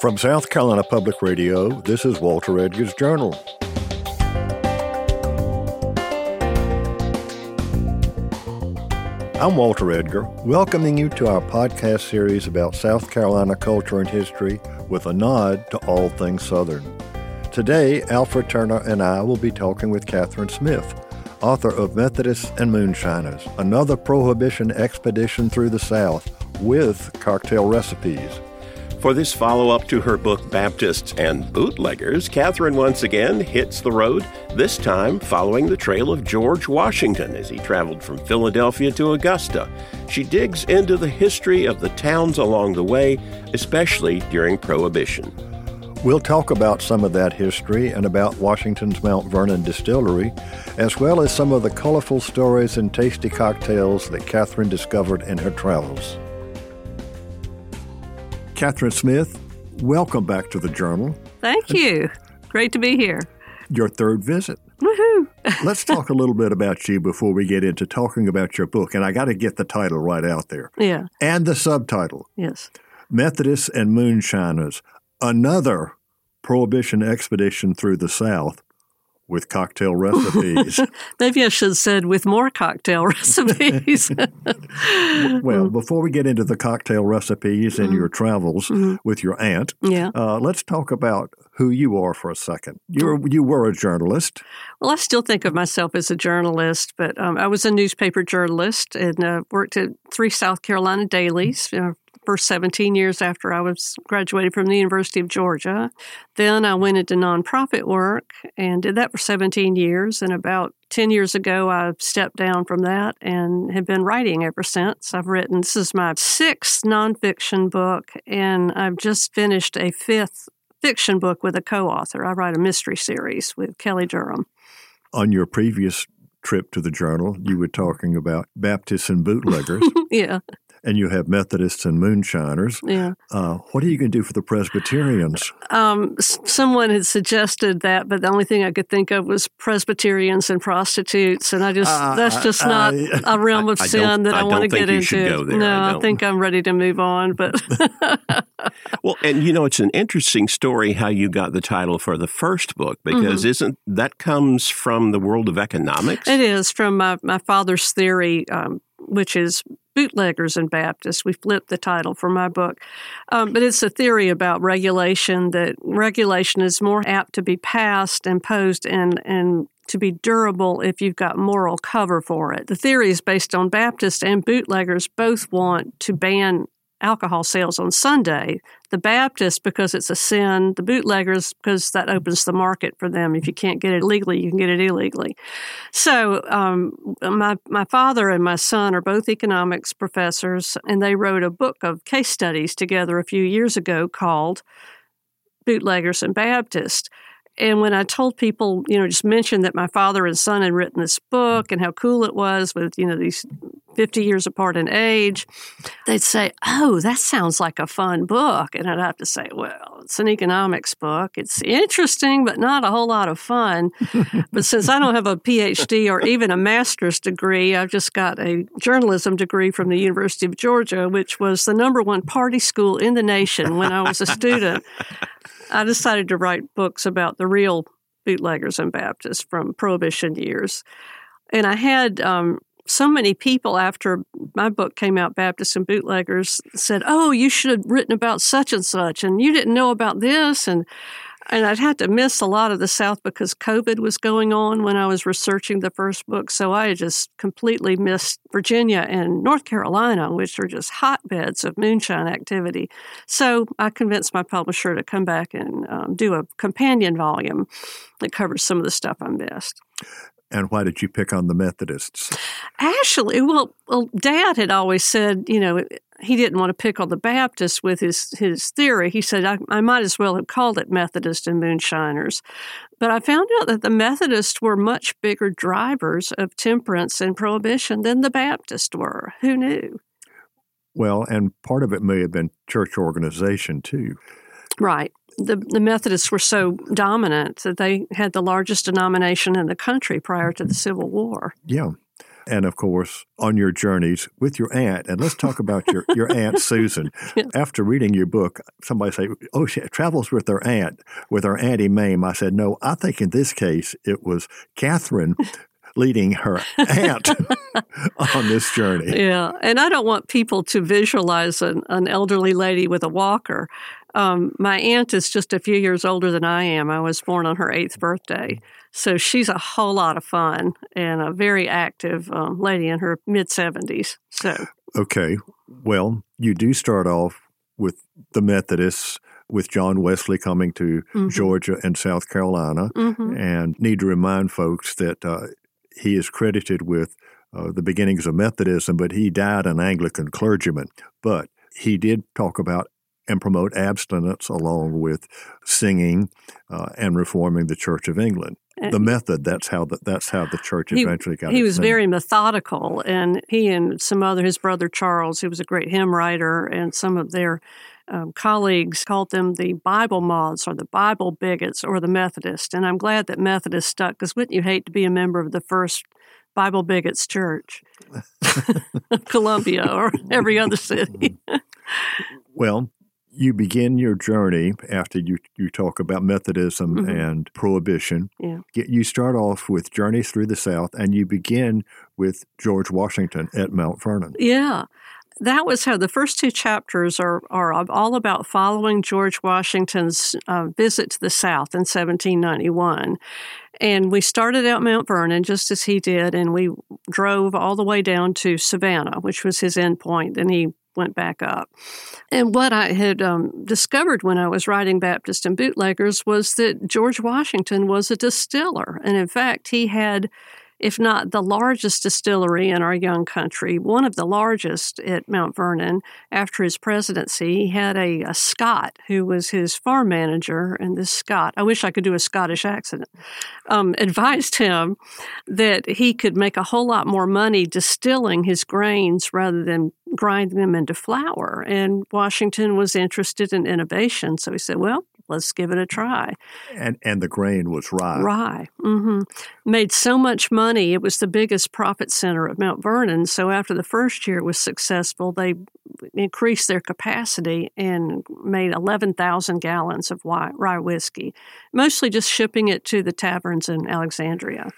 From South Carolina Public Radio, this is Walter Edgar's Journal. I'm Walter Edgar, welcoming you to our podcast series about South Carolina culture and history with a nod to all things Southern. Today, Alfred Turner and I will be talking with Kathryn Smith, author of Methodists and Moonshiners, another prohibition expedition through the South with cocktail recipes. For this follow up to her book Baptists and Bootleggers, Kathryn once again hits the road, this time following the trail of George Washington as he traveled from Philadelphia to Augusta. She digs into the history of the towns along the way, especially during Prohibition. We'll talk about some of that history and about Washington's Mount Vernon distillery, as well as some of the colorful stories and tasty cocktails that Kathryn discovered in her travels. Kathryn Smith, welcome back to the Journal. Thank you. Great to be here. Your third visit. Woohoo! Let's talk a little bit about you before we get into talking about your book. And I got to get the title right out there. Yeah. And the subtitle Yes. Methodists and Moonshiners, another prohibition expedition through the South with cocktail recipes. Maybe I should have said with more cocktail recipes. well, before we get into the cocktail recipes and your travels with your aunt, yeah. uh, let's talk about who you are for a second. You you were a journalist. Well, I still think of myself as a journalist, but um, I was a newspaper journalist and uh, worked at three South Carolina dailies. You first 17 years after I was graduated from the University of Georgia. Then I went into nonprofit work and did that for 17 years. And about 10 years ago, I stepped down from that and have been writing ever since. I've written, this is my sixth nonfiction book, and I've just finished a fifth fiction book with a co author. I write a mystery series with Kelly Durham. On your previous trip to the journal, you were talking about Baptists and bootleggers. yeah. And you have Methodists and moonshiners. Yeah. Uh, what are you going to do for the Presbyterians? Um, s- someone had suggested that, but the only thing I could think of was Presbyterians and prostitutes, and I just Uh, that's just not I- a realm of I- I sin don't- that I I, want to get you should into. go there. No, I I, think I'm ready to move on. But Well, and you know, it's an interesting story how you got the title for the first book because isn't that comes from the world of economics? it is from my my father's theory, um, which is bootleggers and Baptists. We flipped the title for my book, um, but it's a theory about regulation. That regulation is more apt to be passed, imposed, and and to be durable if you've got moral cover for it. The theory is based on Baptists and bootleggers both want to ban alcohol sales on Sunday. The Baptists because it's a sin, the bootleggers because that opens the market for them. If you can't get it legally, you can get it illegally. So um, my my father and my son are both economics professors, and they wrote a book of case studies together a few years ago called Bootleggers and Baptists. And when I told people, you know, just mentioned that my father and son had written this book and how cool it was with, you know, these 50 years apart in age, they'd say, Oh, that sounds like a fun book. And I'd have to say, Well, it's an economics book. It's interesting, but not a whole lot of fun. but since I don't have a PhD or even a master's degree, I've just got a journalism degree from the University of Georgia, which was the number one party school in the nation when I was a student. I decided to write books about the real bootleggers and Baptists from Prohibition years. And I had um, so many people after my book came out, Baptists and Bootleggers, said, Oh, you should have written about such and such, and you didn't know about this. And and I'd had to miss a lot of the South because COVID was going on when I was researching the first book. So I just completely missed Virginia and North Carolina, which are just hotbeds of moonshine activity. So I convinced my publisher to come back and um, do a companion volume that covers some of the stuff I missed. And why did you pick on the Methodists? Actually, well, well, Dad had always said, you know, he didn't want to pick on the Baptists with his his theory. He said I, I might as well have called it Methodist and Moonshiners. But I found out that the Methodists were much bigger drivers of temperance and prohibition than the Baptists were. Who knew? Well, and part of it may have been church organization too. Right. The, the Methodists were so dominant that they had the largest denomination in the country prior to the mm-hmm. Civil War. Yeah. And of course, on your journeys with your aunt. And let's talk about your, your aunt Susan. After reading your book, somebody say, "Oh, she travels with her aunt, with her auntie Mame." I said, "No, I think in this case it was Kathryn." Leading her aunt on this journey. Yeah, and I don't want people to visualize an, an elderly lady with a walker. Um, my aunt is just a few years older than I am. I was born on her eighth birthday. So she's a whole lot of fun and a very active um, lady in her mid 70s. So, okay. Well, you do start off with the Methodists with John Wesley coming to mm-hmm. Georgia and South Carolina, mm-hmm. and need to remind folks that uh, he is credited with uh, the beginnings of Methodism, but he died an Anglican clergyman. But he did talk about and promote abstinence along with singing uh, and reforming the Church of England. the method that's how the, that's how the church eventually he, got he was name. very methodical and he and some other his brother charles who was a great hymn writer and some of their um, colleagues called them the bible moths or the bible bigots or the methodists and i'm glad that methodist stuck because wouldn't you hate to be a member of the first bible bigots church columbia or every other city well you begin your journey after you, you talk about Methodism mm-hmm. and Prohibition. Yeah. You start off with Journeys Through the South, and you begin with George Washington at Mount Vernon. Yeah. That was how the first two chapters are, are all about following George Washington's uh, visit to the South in 1791. And we started at Mount Vernon just as he did, and we drove all the way down to Savannah, which was his end point. Then he went back up. And what I had um, discovered when I was writing Baptist and Bootleggers was that George Washington was a distiller. And in fact, he had if not the largest distillery in our young country, one of the largest at Mount Vernon. After his presidency, he had a, a Scot who was his farm manager, and this Scot, I wish I could do a Scottish accent, um, advised him that he could make a whole lot more money distilling his grains rather than grinding them into flour. And Washington was interested in innovation, so he said, Well, let's give it a try. And and the grain was rye. Rye. Mm-hmm. Made so much money. It was the biggest profit center of Mount Vernon. So after the first year was successful, they increased their capacity and made 11,000 gallons of rye whiskey, mostly just shipping it to the taverns in Alexandria.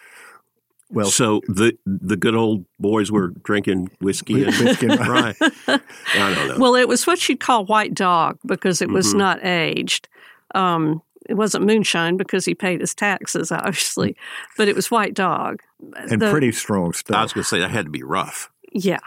Well, so the the good old boys were drinking whiskey and, whiskey and rye. I don't know. Well, it was what you'd call white dog because it was mm-hmm. not aged. Um, it wasn't moonshine because he paid his taxes, obviously, but it was white dog and the, pretty strong stuff. I was going to say that had to be rough. Yeah,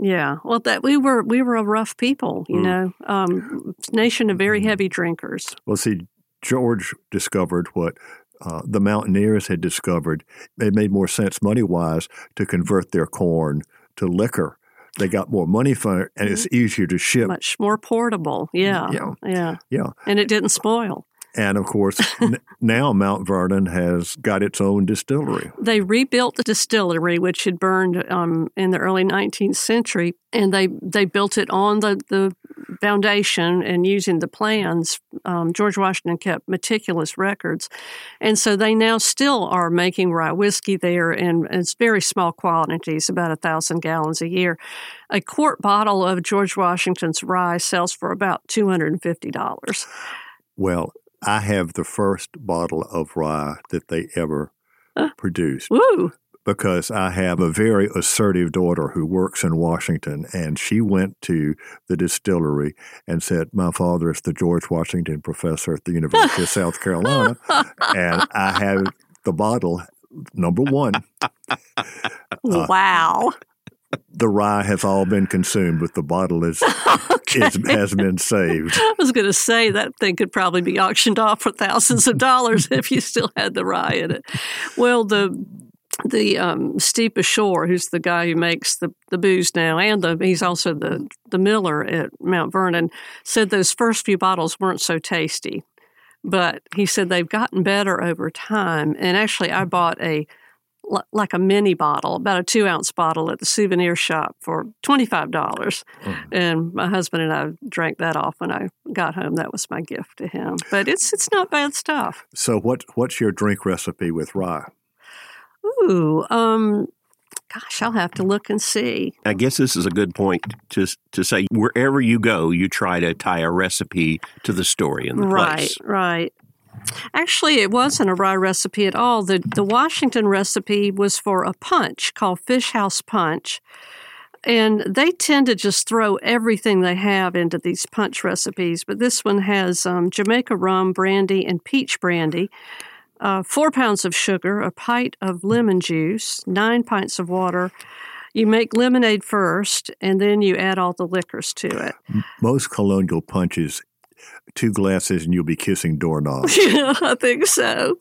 yeah. Well, that we were we were a rough people, you mm. know, um, nation of very heavy drinkers. Well, see, George discovered what uh, the mountaineers had discovered. It made more sense money wise to convert their corn to liquor they got more money for it, and it's mm-hmm. easier to ship. Much more portable. Yeah. Yeah. Yeah. Yeah. And it didn't spoil. And of course, n- now Mount Vernon has got its own distillery. They rebuilt the distillery, which had burned um, in the early 19th century, and they, they built it on the, the foundation and using the plans. Um, George Washington kept meticulous records. And so they now still are making rye whiskey there, and it's very small quantities, about a thousand gallons a year. A quart bottle of George Washington's rye sells for about $250. Well, I have the first bottle of rye that they ever uh, produced. Woo! Because I have a very assertive daughter who works in Washington, and she went to the distillery and said, My father is the George Washington professor at the University of South Carolina, and I have the bottle, number one. Uh, wow the rye has all been consumed, but the bottle is, okay. is has been saved. I was going to say that thing could probably be auctioned off for thousands of dollars if you still had the rye in it. Well, the the um, Steve Bashore, who's the guy who makes the, the booze now, and the, he's also the the miller at Mount Vernon, said those first few bottles weren't so tasty, but he said they've gotten better over time. And actually, I bought a like a mini bottle, about a two ounce bottle at the souvenir shop for $25. dollars mm And my husband and I drank that off when I got home. That was my gift to him. But it's it's not bad stuff. So what what's your drink recipe with rye? Ooh, um, Gosh, I'll have to look and see. I guess this is a good point to to say wherever you go, you try to tie a recipe to the story and the right, place. Right, right. Actually, it wasn't a rye recipe at all. The the Washington recipe was for a punch called Fish House Punch. And they tend to just throw everything they have into these punch recipes, but this one has um, Jamaica rum, brandy, and peach brandy, uh, four pounds of sugar, a pint of lemon juice, nine pints of water. You make lemonade first, and then you add all the liquors to it. Most colonial punches two glasses and you'll be kissing doorknobs. yeah, I think so.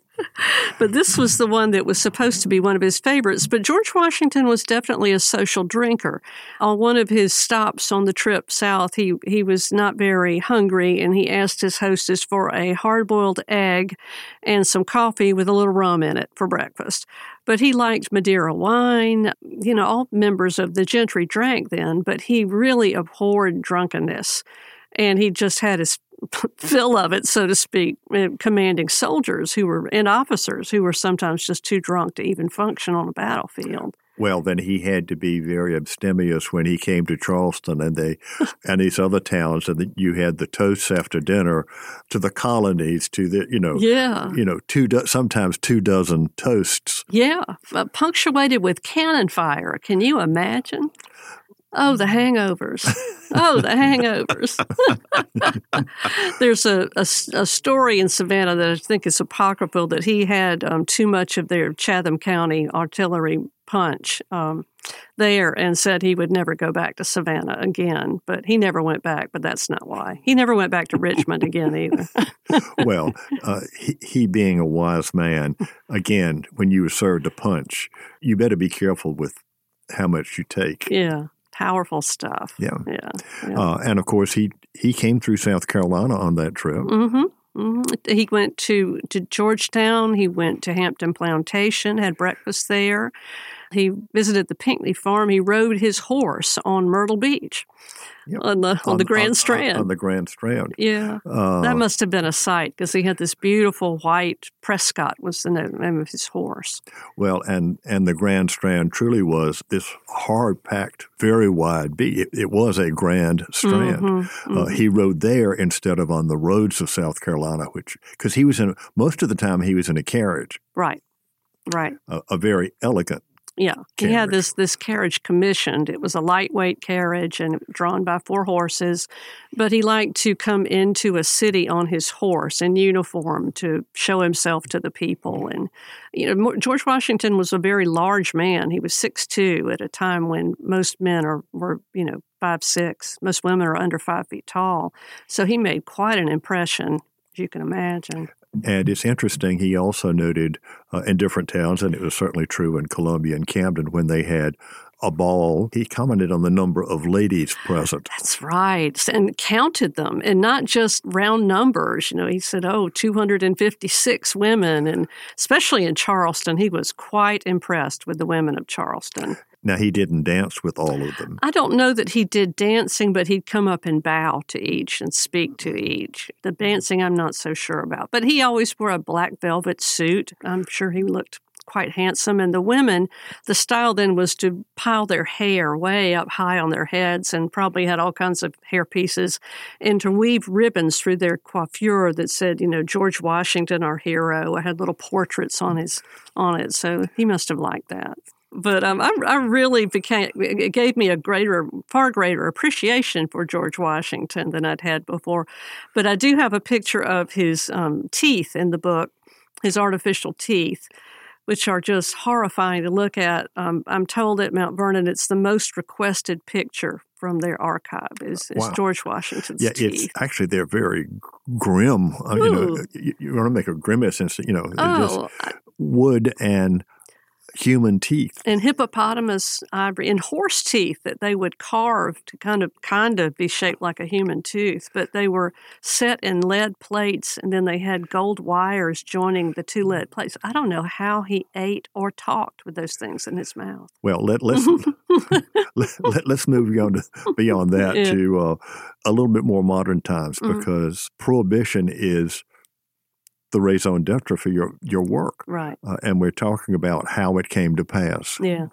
But this was the one that was supposed to be one of his favorites. But George Washington was definitely a social drinker. On one of his stops on the trip south, he, he was not very hungry and he asked his hostess for a hard boiled egg and some coffee with a little rum in it for breakfast. But he liked Madeira wine. You know, all members of the gentry drank then, but he really abhorred drunkenness. And he just had his fill of it, so to speak, commanding soldiers who were and officers who were sometimes just too drunk to even function on a battlefield. Well, then he had to be very abstemious when he came to Charleston and they and these other towns, and you had the toasts after dinner to the colonies, to the you know, yeah, you know, two do- sometimes two dozen toasts. Yeah, uh, punctuated with cannon fire. Can you imagine? Oh, the hangovers. Oh, the hangovers. There's a, a, a, story in Savannah that I think is apocryphal that he had um, too much of their Chatham County artillery punch um, there and said he would never go back to Savannah again. But he never went back, but that's not why. He never went back to Richmond again either. well, uh, he, he being a wise man, again, when you were served a punch, you better be careful with how much you take. Yeah powerful stuff. Yeah, yeah. yeah. Uh, and of course, he he came through South Carolina on that trip. Mm-hmm. Mm-hmm. He went to to Georgetown. He went to Hampton Plantation, had breakfast there. He visited the Pinckney farm. He rode his horse on Myrtle Beach. Yep. On the on, on, the Grand on, Strand. On, the Grand Strand. Yeah, uh, that must have been a sight because he had this beautiful white Prescott was the name of his horse. Well, and and the Grand Strand truly was this hard packed, very wide beach. It, it, was a Grand Strand. Mm-hmm, uh, mm-hmm. He rode there instead of on the roads of South Carolina, which because he was in most of the time he was in a carriage. Right. Right. A, a very elegant yeah, he had this this carriage commissioned. It was a lightweight carriage and drawn by four horses, but he liked to come into a city on his horse in uniform to show himself to the people. Mm-hmm. And you know, George Washington was a very large man. He was six two at a time when most men are were you know five six. Most women are under five feet tall. So he made quite an impression, as you can imagine. And it's interesting, he also noted uh, in different towns, and it was certainly true in Columbia and Camden, when they had a ball, he commented on the number of ladies present. That's right. And counted them, and not just round numbers. You know, he said, oh, 256 women. And especially in Charleston, he was quite impressed with the women of Charleston. Now, he didn't dance with all of them. I don't know that he did dancing, but he'd come up and bow to each and speak to mm-hmm. each. The dancing, I'm not so sure about. But he always wore a black velvet suit. I'm sure he looked quite handsome. And the women, the style then was to pile their hair way up high on their heads and probably had all kinds of hair pieces and to weave ribbons through their coiffure that said, you know, George Washington, our hero. I had little portraits on mm. his on it. So he must have liked that but um, I, I, really became it gave me a greater far greater appreciation for george washington than i'd had before but i do have a picture of his um, teeth in the book his artificial teeth which are just horrifying to look at um, i'm told at mount vernon it's the most requested picture from their archive is, is wow. george washington's yeah teeth. it's actually they're very grim uh, you know you, you, want to make a grimace and you know oh, just wood and human teeth and hippopotamus ivory and horse teeth that they would carve to kind of kind of be shaped like a human tooth but they were set in lead plates and then they had gold wires joining the two lead plates i don't know how he ate or talked with those things in his mouth well let, let's let, us move on to, beyond that yeah. to uh, a little bit more modern times mm-hmm. because prohibition is the raison d'etre for your, your work. Right. Uh, and we're talking about how it came to pass. Yeah.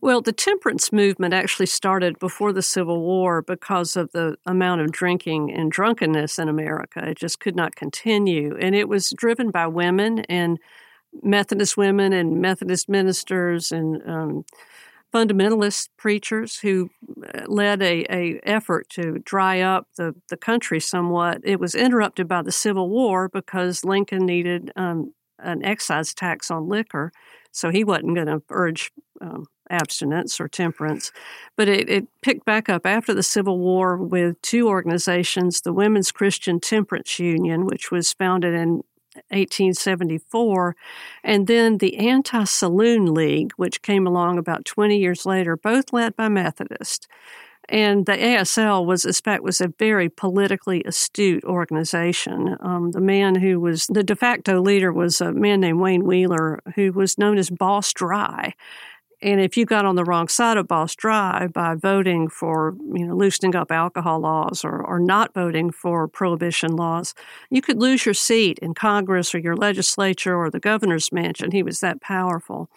Well, the temperance movement actually started before the Civil War because of the amount of drinking and drunkenness in America. It just could not continue. And it was driven by women and Methodist women and Methodist ministers and um, fundamentalist preachers who uh, led a, a effort to dry up the, the country somewhat. It was interrupted by the Civil War because Lincoln needed um, an excise tax on liquor, so he wasn't going to urge um, abstinence or temperance. But it, it picked back up after the Civil War with two organizations the Women's Christian Temperance Union, which was founded in 1874, and then the Anti Saloon League, which came along about 20 years later, both led by Methodists. And the ASL was, fact, was a very politically astute organization. Um, the man who was the de facto leader was a man named Wayne Wheeler, who was known as Boss Dry. And if you got on the wrong side of Boss Dry by voting for, you know, loosening up alcohol laws or, or not voting for prohibition laws, you could lose your seat in Congress or your legislature or the governor's mansion. He was that powerful.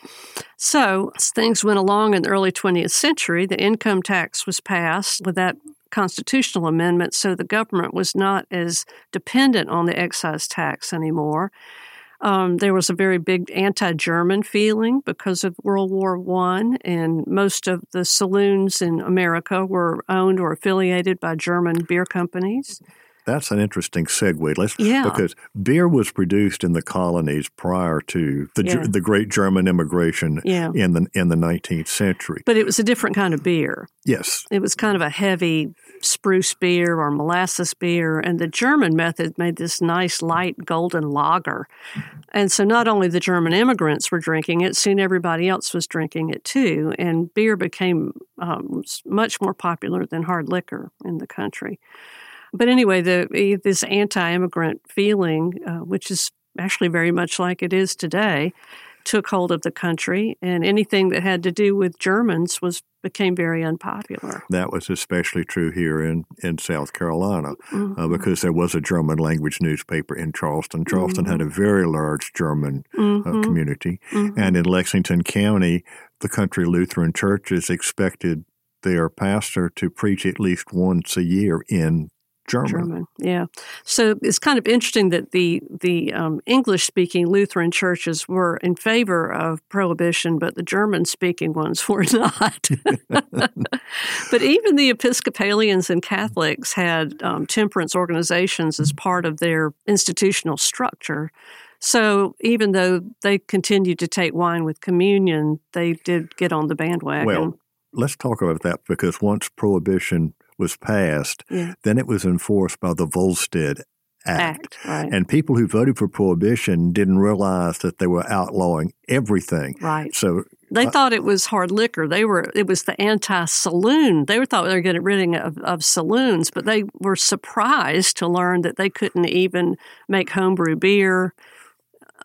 So as things went along in the early 20th century, the income tax was passed with that constitutional amendment, so the government was not as dependent on the excise tax anymore. Um, there was a very big anti-German feeling because of World War One, and most of the saloons in America were owned or affiliated by German beer companies. That's an interesting segue. Let's, yeah. Because beer was produced in the colonies prior to the yeah. the great German immigration yeah. in the in the 19th century. But it was a different kind of beer. Yes. It was kind of a heavy spruce beer or molasses beer, and the German method made this nice light golden lager. And so not only the German immigrants were drinking it, soon everybody else was drinking it too, and beer became um, much more popular than hard liquor in the country. But anyway, the this anti-immigrant feeling, uh, which is actually very much like it is today, took hold of the country, and anything that had to do with Germans was became very unpopular. That was especially true here in, in South Carolina mm-hmm. uh, because there was a German language newspaper in Charleston. Charleston mm-hmm. had a very large German mm-hmm. uh, community. And in Lexington County, the country Lutheran churches expected their pastor to preach at least once a year in German. German. yeah. So it's kind of interesting that the the um, English speaking Lutheran churches were in favor of prohibition, but the German speaking ones were not. but even the Episcopalians and Catholics had um, temperance organizations as part of their institutional structure. So even though they continued to take wine with communion, they did get on the bandwagon. Well, let's talk about that because once prohibition was passed, yeah. then it was enforced by the Volstead Act. Act right. And people who voted for prohibition didn't realize that they were outlawing everything. Right. So they uh, thought it was hard liquor. They were it was the anti-saloon. They were thought they were getting rid of, of saloons, but they were surprised to learn that they couldn't even make homebrew beer.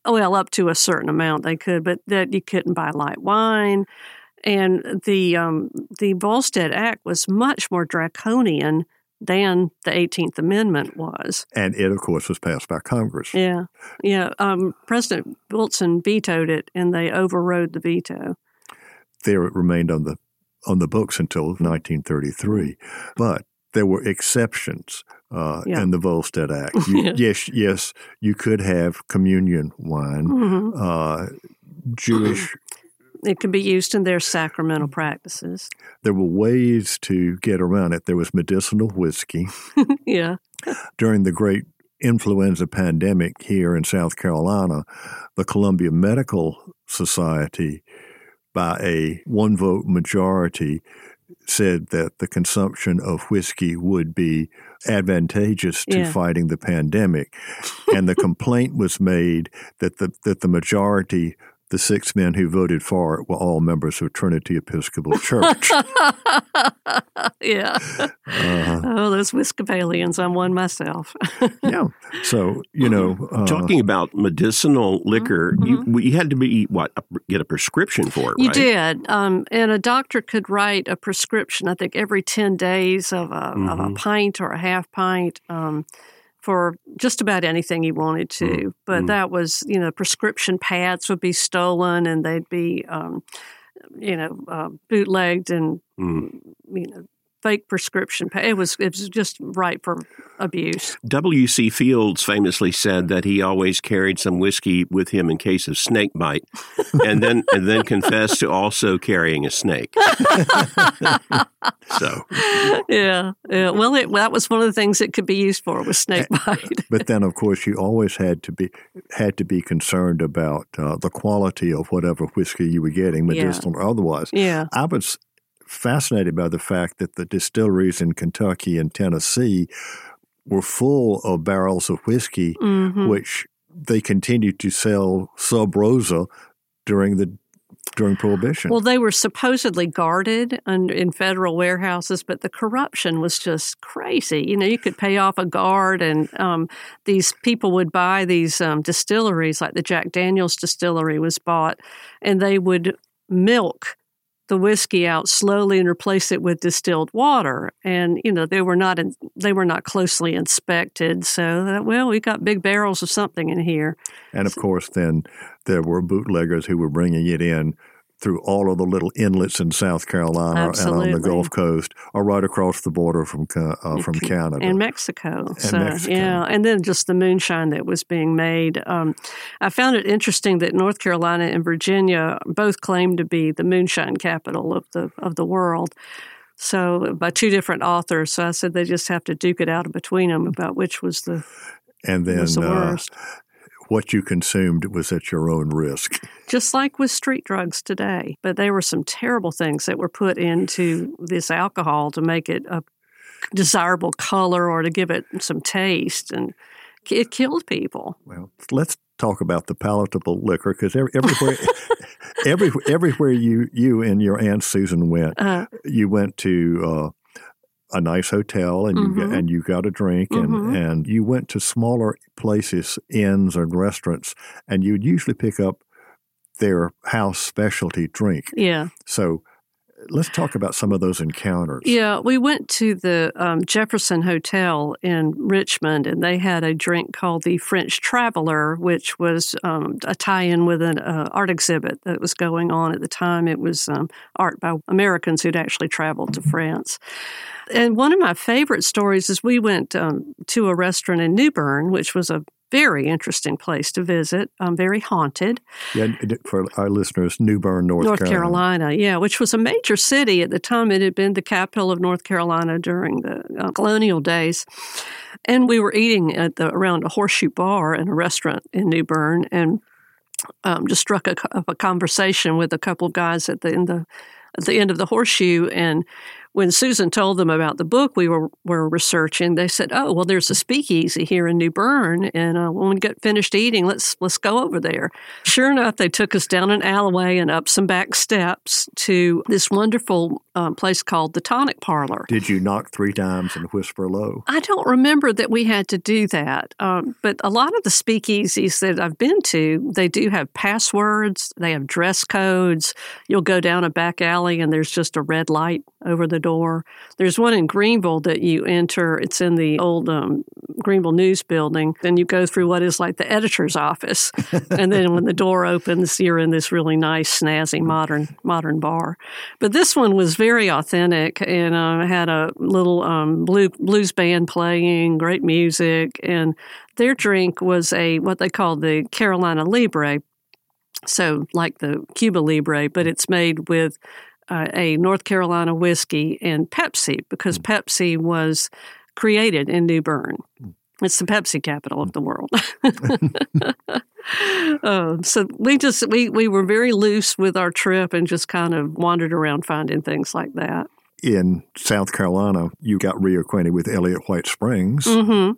Well, up to a certain amount they could, but that you couldn't buy light wine. And the um, the Volstead Act was much more draconian than the 18th Amendment was. And it, of course, was passed by Congress. Yeah, yeah. Um, President Wilson vetoed it, and they overrode the veto. There it remained on the on the books until 1933, but there were exceptions uh, yeah. in the Volstead Act. You, yeah. Yes, yes, you could have communion wine, mm-hmm. uh, Jewish it could be used in their sacramental practices. There were ways to get around it. There was medicinal whiskey. yeah. During the great influenza pandemic here in South Carolina, the Columbia Medical Society, by a one vote majority, said that the consumption of whiskey would be advantageous to yeah. fighting the pandemic. and the complaint was made that the, that the majority the six men who voted for it were all members of Trinity Episcopal Church. yeah. Uh, oh, those Episcopalians. I'm one myself. yeah. So, you know. Uh, Talking about medicinal liquor, mm-hmm. you, you had to be, what, get a prescription for it, You right? did. Um, and a doctor could write a prescription, I think, every 10 days of a, mm-hmm. of a pint or a half pint. Um, for just about anything he wanted to. Mm, But mm. that was, you know, prescription pads would be stolen and they'd be, um, you know, uh, bootlegged and, Mm. you know, fake prescription. Pa- it was it was just ripe for abuse. W.C. Fields famously said that he always carried some whiskey with him in case of snake bite, and then and then confessed to also carrying a snake. so yeah, yeah. Well, it, that was one of the things it could be used for was snake bite. But then, of course, you always had to be had to be concerned about uh, the quality of whatever whiskey you were getting, Yeah. medicinal or otherwise. yeah, I was fascinated by the fact that the distilleries in Kentucky and Tennessee were full of barrels of whiskey, hmm which they continued to sell sub rosa during the during Prohibition. Well, they were supposedly guarded in federal warehouses, but the corruption was just crazy. You know, you could pay off a guard, and um, these people would buy these um, distilleries, like the Jack Daniels distillery was bought, and they would milk the whiskey out slowly and replace it with distilled water. And you know, they were not in, they were not closely inspected. So, that, well, we got big barrels of something in here. And of course, then there were bootleggers who were bringing it in through all of the little inlets in South Carolina and on the Gulf Coast, or right across the border from uh, from Canada. and Mexico. so Mexico. yeah, and then just the moonshine that was being made. Um, I found it interesting that North Carolina and Virginia both claim to be the moonshine capital of the of the world. So by two different authors. So I said they just have to duke it out between them about which was the and then the uh, worst. What you consumed was at your own risk. just like with street drugs today. But there were some terrible things that were put into this alcohol to make it a desirable color or to give it some taste, and it killed people. Well, let's talk about the palatable liquor because everywhere, every, everywhere you you and your aunt Susan went, Uh, you went to uh, a nice hotel and you Mhm. got, and you got a drink and Mhm. and you went to smaller places, inns and restaurants, and you'd usually pick up their house specialty drink. yeah, So. Let's talk about some of those encounters. yeah. We went to the um, Jefferson Hotel in Richmond, and they had a drink called the French Traveler, which was um, a tie-in with an uh, art exhibit that was going on at the time. It was um, art by Americans who'd actually traveled to France. And one of my favorite stories is we went um, to a restaurant in New Bern, which was a very interesting place to visit, um, very haunted. Yeah, for our listeners, New Bern, North, North Carolina. yeah, which was a major city at the time. It had been the capital of North Carolina during the uh, colonial days. And we were eating at the, around a horseshoe bar in a restaurant in New Bern and um, just struck a, up a conversation with a couple of guys at the, in the, at the end of the horseshoe. And when Susan told them about the book we were, were researching, they said, "Oh, well, there's a speakeasy here in New Bern, and uh, when we get finished eating, let's let's go over there." Sure enough, they took us down an alleyway and up some back steps to this wonderful um, place called the Tonic Parlor. Did you knock three times and whisper low? I don't remember that we had to do that, um, but a lot of the speakeasies that I've been to, they do have passwords, they have dress codes. You'll go down a back alley and there's just a red light over the door. There's one in Greenville that you enter, it's in the old um, Greenville News building. Then you go through what is like the editor's office. and then when the door opens, you're in this really nice, snazzy, modern, modern bar. But this one was very authentic and uh, had a little um, blue, blues band playing, great music, and their drink was a what they called the Carolina Libre. So like the Cuba Libre, but it's made with uh, a North Carolina whiskey and Pepsi because Pepsi was created in New Bern. It's the Pepsi capital of the world. uh, so we just we we were very loose with our trip and just kind of wandered around finding things like that. In South Carolina, you got reacquainted with Elliott White Springs. hmm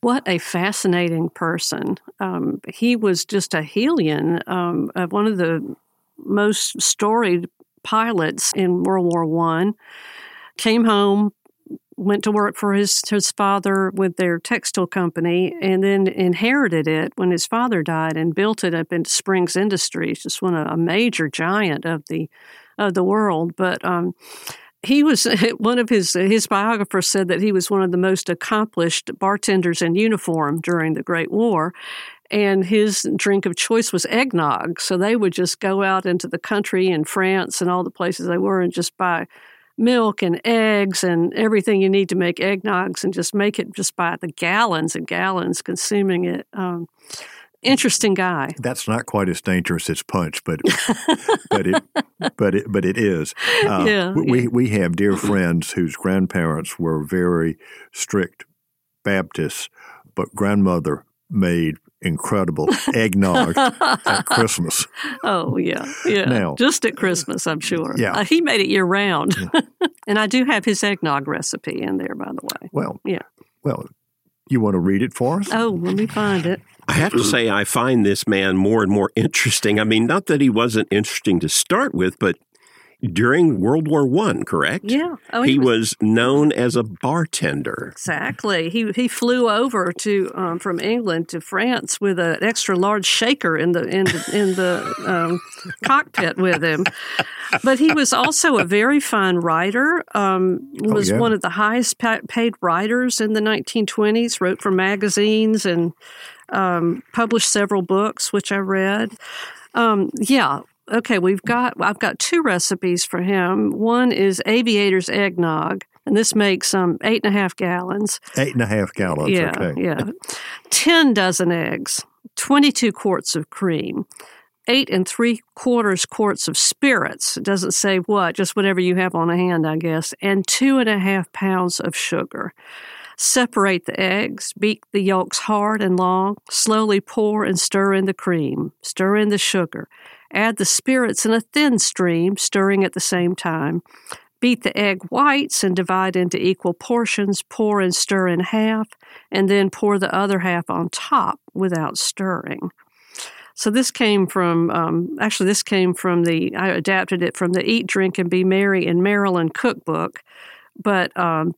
What a fascinating person! Um, he was just a Hellion, um, one of the most storied pilots in World War One. Came home, went to work for his his father with their textile company, and then inherited it when his father died and built it up into Springs Industries, just one a, a major giant of the of the world. But um, he was one of his his biographers said that he was one of the most accomplished bartenders in uniform during the Great War, and his drink of choice was eggnog. So they would just go out into the country in France and all the places they were and just buy milk and eggs and everything you need to make eggnogs and just make it just by the gallons and gallons, consuming it. Um, interesting guy. That's not quite as dangerous as punch, but but it but it but it is. Uh, yeah, we yeah. we have dear friends whose grandparents were very strict Baptists, but grandmother made incredible eggnog at Christmas. Oh yeah, yeah. Now, just at Christmas, I'm sure. Yeah, uh, he made it year round, yeah. and I do have his eggnog recipe in there, by the way. Well, yeah. Well, you want to read it for us? Oh, let me find it. I have to say, I find this man more and more interesting. I mean, not that he wasn't interesting to start with, but during World War One, correct? Yeah. Oh, he, he was, was, known as a bartender. Exactly. He he flew over to um, from England to France with an extra large shaker in the in the, in the um, cockpit with him. But he was also a very fine writer. Um, was oh, yeah. one of the highest paid writers in the 1920s. Wrote for magazines and um, published several books, which I read. Um, yeah, okay, we've got I've got two recipes for him. One is aviator's eggnog, and this makes um eight and a half gallons. Eight and a half gallons. Yeah, okay. yeah. Ten dozen eggs, twenty-two quarts of cream, eight and three quarters quarts of spirits. It doesn't say what, just whatever you have on hand, I guess, and two and a half pounds of sugar. Separate the eggs, beat the yolks hard and long, slowly pour and stir in the cream, stir in the sugar, Add the spirits in a thin stream, stirring at the same time. Beat the egg whites and divide into equal portions. Pour and stir in half, and then pour the other half on top without stirring. So this came from um, actually this came from the I adapted it from the Eat, Drink, and Be Merry in Maryland cookbook, but um,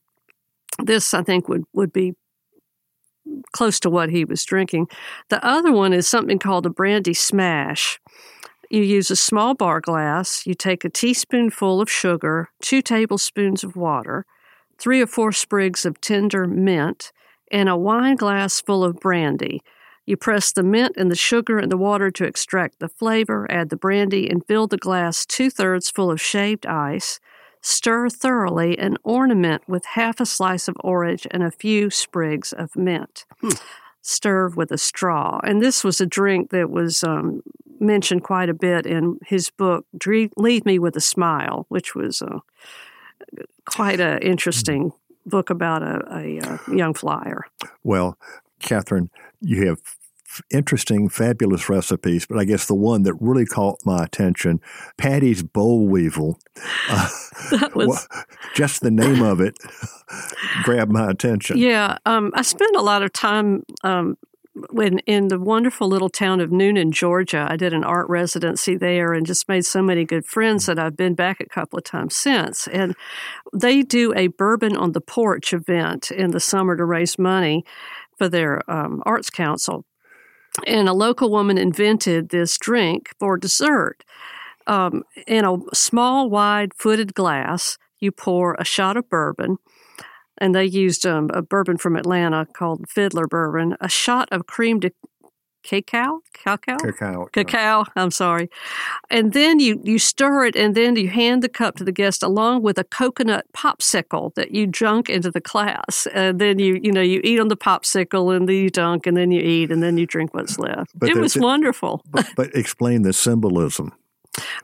this I think would would be close to what he was drinking. The other one is something called a brandy smash. You use a small bar glass. You take a teaspoonful of sugar, two tablespoons of water, three or four sprigs of tender mint, and a wine glass full of brandy. You press the mint and the sugar and the water to extract the flavor, add the brandy, and fill the glass two thirds full of shaved ice. Stir thoroughly and ornament with half a slice of orange and a few sprigs of mint. Hmm. Stir with a straw. And this was a drink that was um, mentioned quite a bit in his book, Leave Me with a Smile, which was uh, quite an interesting book about a, a, a, uh, young flyer. Well, Kathryn, you have interesting, fabulous recipes, but I guess the one that really caught my attention, Patty's Boll Weevil. Uh, that was just the name of it grabbed my attention. Yeah, um, I spent a lot of time um, when in the wonderful little town of Newnan, Georgia, I did an art residency there and just made so many good friends that I've been back a couple of times since. And they do a bourbon on the porch event in the summer to raise money for their um, arts council. And a local woman invented this drink for dessert. Um, in a small, wide footed glass, you pour a shot of bourbon and they used um, a bourbon from Atlanta called Fiddler Bourbon, a shot of cream de cacao, cacao, cacao, cacao. I'm sorry, and then you you stir it, and then you hand the cup to the guest along with a coconut popsicle that you dunk into the glass, and then you you know you eat on the popsicle, and then you dunk, and then you eat, and then you drink what's left. But it was wonderful. But, but explain the symbolism.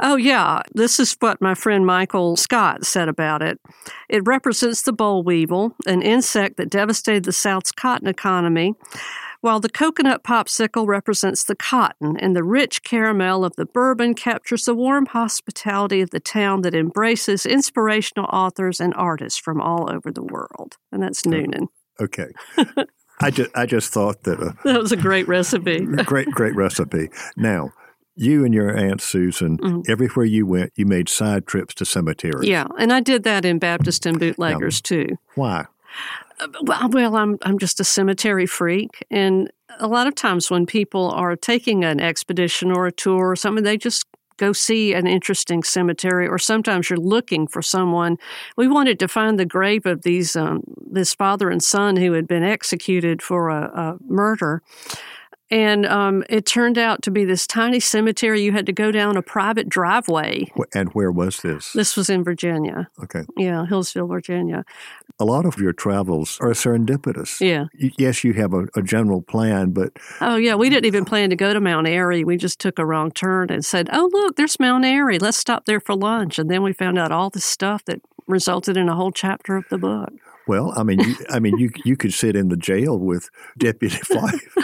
Oh, yeah. This is what my friend Michael Scott said about it. It represents the boll weevil, an insect that devastated the South's cotton economy, while the coconut popsicle represents the cotton, and the rich caramel of the bourbon captures the warm hospitality of the town that embraces inspirational authors and artists from all over the world. And that's Newnan. Okay. I just, I just thought that uh, that was a great recipe. great, great recipe. Now, you and your aunt Susan, mm-hmm. everywhere you went, you made side trips to cemeteries. Yeah, and I did that in Baptist and Bootleggers now, too. Why? Uh, well, well, I'm I'm just a cemetery freak, and a lot of times when people are taking an expedition or a tour or something, they just go see an interesting cemetery, or sometimes you're looking for someone. We wanted to find the grave of these um, this father and son who had been executed for a, a murder. And um, it turned out to be this tiny cemetery. You had to go down a private driveway. And where was this? This was in Virginia. Okay. Yeah, Hillsville, Virginia. A lot of your travels are serendipitous. Yeah. Yes, you have a, a general plan, but. Oh, yeah. We didn't even plan to go to Mount Airy. We just took a wrong turn and said, oh, look, there's Mount Airy. Let's stop there for lunch. And then we found out all the stuff that resulted in a whole chapter of the book. Well, I mean, you, I mean, you you could sit in the jail with Deputy Fife.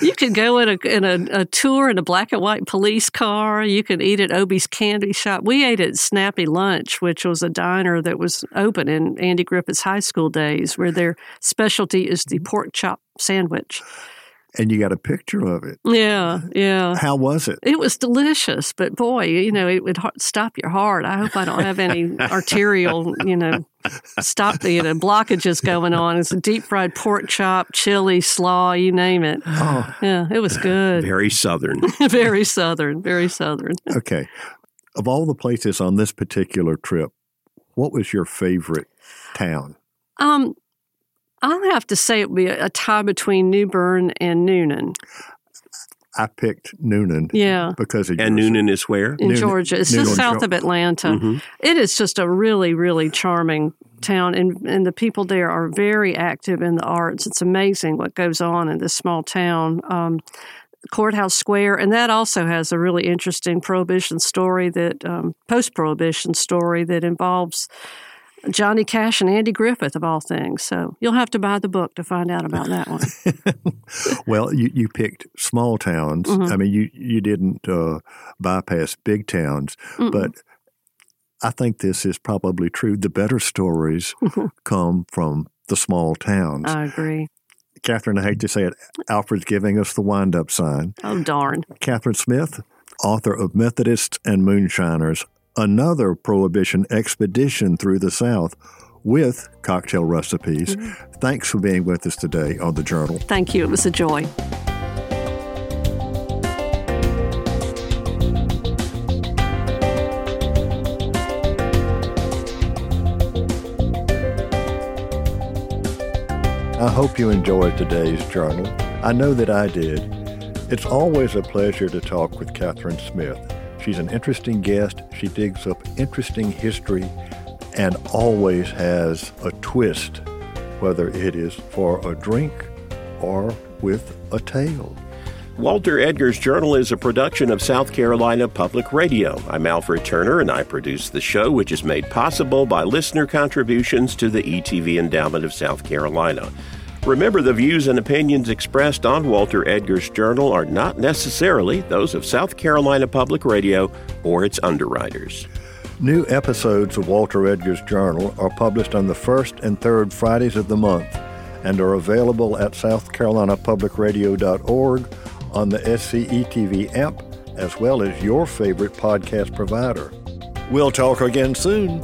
You could go in a in a, a, tour in a black and white police car. You could eat at Opie's Candy Shop. We ate at Snappy Lunch, which was a diner that was open in Andy Griffith's high school days, where their specialty is the mm-hmm. pork chop sandwich and you got a picture of it. Yeah, yeah. How was it? It was delicious, but boy, you know, it would stop your heart. I hope I don't have any arterial, you know, stop the you know, blockages going on. It's a deep fried pork chop, chili, slaw, you name it. Oh, yeah, it was good. Very southern. very southern. Very southern. okay, of all the places on this particular trip, what was your favorite town? Um, I'll have to say it would be a, tie between New Bern and Newnan. I picked Newnan. Yeah. Because of And Newnan is where? In Newnan, Georgia. It's just south of Atlanta. Mm-hmm. It is just a really, really charming town and, and the people there are very active in the arts. It's amazing what goes on in this small town. Um, Courthouse Square, and that also has a really interesting prohibition story that um, post prohibition story that involves Johnny Cash and Andy Griffith, of all things. So you'll have to buy the book to find out about that one. well, you, you picked small towns. Mm-hmm. I mean, you, you didn't uh, bypass big towns, Mm-mm. but I think this is probably true. The better stories come from the small towns. I agree. Kathryn, I hate to say it, Alfred's giving us the wind up sign. Oh, darn. Kathryn Smith, author of Methodists and Moonshiners, another Prohibition expedition through the South with cocktail recipes. Mm-hmm. Thanks for being with us today on the Journal. Thank you. It was a joy. I hope you enjoyed today's journal. I know that I did. It's always a pleasure to talk with Kathryn Smith. She's an interesting guest. She digs up interesting history and always has a twist, whether it is for a drink or with a tale. Walter Edgar's Journal is a production of South Carolina Public Radio. I'm Alfred Turner, and I produce the show, which is made possible by listener contributions to the ETV Endowment of South Carolina. Remember, the views and opinions expressed on Walter Edgar's journal are not necessarily those of South Carolina Public Radio or its underwriters. New episodes of Walter Edgar's journal are published on the first and third Fridays of the month and are available at southcarolinapublicradio.org on the SCETV app as well as your favorite podcast provider. We'll talk again soon.